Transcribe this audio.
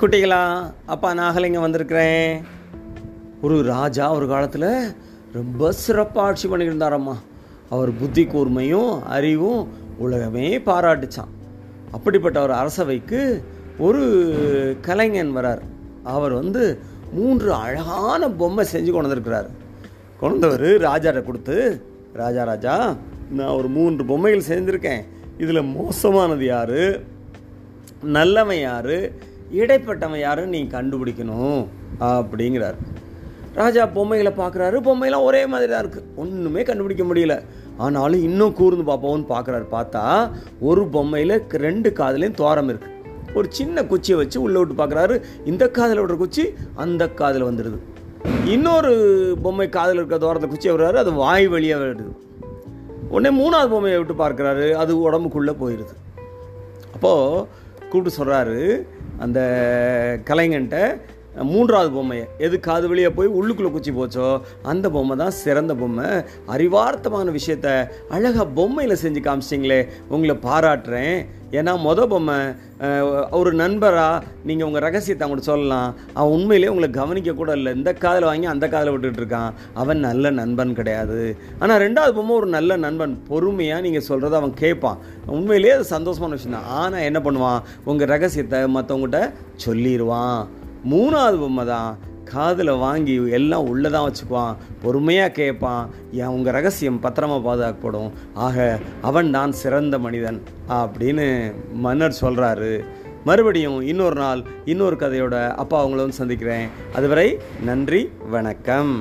குட்டிகளா அப்பா நாகலிங்கம் வந்திருக்கிறேன். ஒரு ராஜா ஒரு காலத்தில் ரொம்ப சிறப்பாக ஆட்சி பண்ணியிருந்தாரம்மா. இருந்தாரம்மா அவர் புத்தி கூர்மையும் அறிவும் உலகமே பாராட்டுச்சான் அப்படிப்பட்ட ஒரு அரசவைக்கு ஒரு கலைஞன் வரார். அவர் வந்து மூன்று அழகான பொம்மை செஞ்சு கொண்டு வந்திருக்கிறார். கொண்டு ராஜாட்ட கொடுத்து ராஜா ராஜா நான் ஒரு மூன்று பொம்மைகள் செஞ்சுருக்கேன். இதில் மோசமானது யார்? நல்லவன் யார்? இடைப்பட்டவன் யாருன்னு நீ கண்டுபிடிக்கணும் அப்படிங்கிறார். ராஜா பொம்மைகளை பார்க்குறாரு. பொம்மைலாம் ஒரே மாதிரி தான் இருக்குது ஒன்றுமே கண்டுபிடிக்க முடியல. ஆனாலும் இன்னும் கூர்ந்து பார்ப்போம்னு பார்க்குறாரு. பார்த்தா ஒரு பொம்மையில் ரெண்டு காதுலேயும் தோரம் இருக்குது ஒரு சின்ன குச்சியை வச்சு உள்ளே விட்டு பார்க்குறாரு. இந்த காதில் விடுற குச்சி அந்த காதில் வந்துடுது இன்னொரு பொம்மை காதில் இருக்க தோரத்தை குச்சியை விடுறாரு. அது வாய் வழியாக வருது. உடனே மூணாவது பொம்மையை விட்டு பார்க்குறாரு. அது உடம்புக்குள்ளே போயிடுது அப்போது கூப்பிட்டு சொல்கிறாரு அந்த கலைஞன்ட்ட மூன்றாவது பொம்மையை எது காது வழியாக போய் உள்ளுக்குள்ளே குச்சி போச்சோ? அந்த பொம்மை தான் சிறந்த பொம்மை. அறிவார்த்தமான விஷயத்த அழகாக பொம்மையில் செஞ்சு காமிச்சிங்களே உங்களை பாராட்டுறேன். ஏன்னா மொத பொம்மை ஒரு நண்பராக நீங்கள் உங்கள் ரகசியத்தை அவங்கள்ட்ட சொல்லலாம். அவன் உண்மையிலே உங்களை கவனிக்க கூட இல்லை. இந்த காதில் வாங்கி அந்த காதில் விட்டுட்டு இருக்கான். அவன் நல்ல நண்பன் கிடையாது. ஆனால் ரெண்டாவது பொம்மை ஒரு நல்ல நண்பன். பொறுமையாக நீங்கள் சொல்கிறத அவன் கேட்பான். உண்மையிலேயே அது சந்தோஷமான விஷயம் தான். ஆனால் என்ன பண்ணுவான்? உங்கள் ரகசியத்தை மற்றவங்ககிட்ட சொல்லிடுவான் மூணாவது பொம்மை தான் காதில் வாங்கி எல்லாம் உள்ளே தான் வச்சுக்குவான். பொறுமையாக கேட்பான் என் உங்கள் ரகசியம் பத்திரமா பாதுகாக்கப்படும். ஆக அவன் தான் சிறந்த மனிதன் அப்படின்னு மன்னர் சொல்கிறாரு மறுபடியும் இன்னொரு நாள் இன்னொரு கதையோட அப்பா அவங்களும் சந்திக்கிறேன். அதுவரை நன்றி வணக்கம்.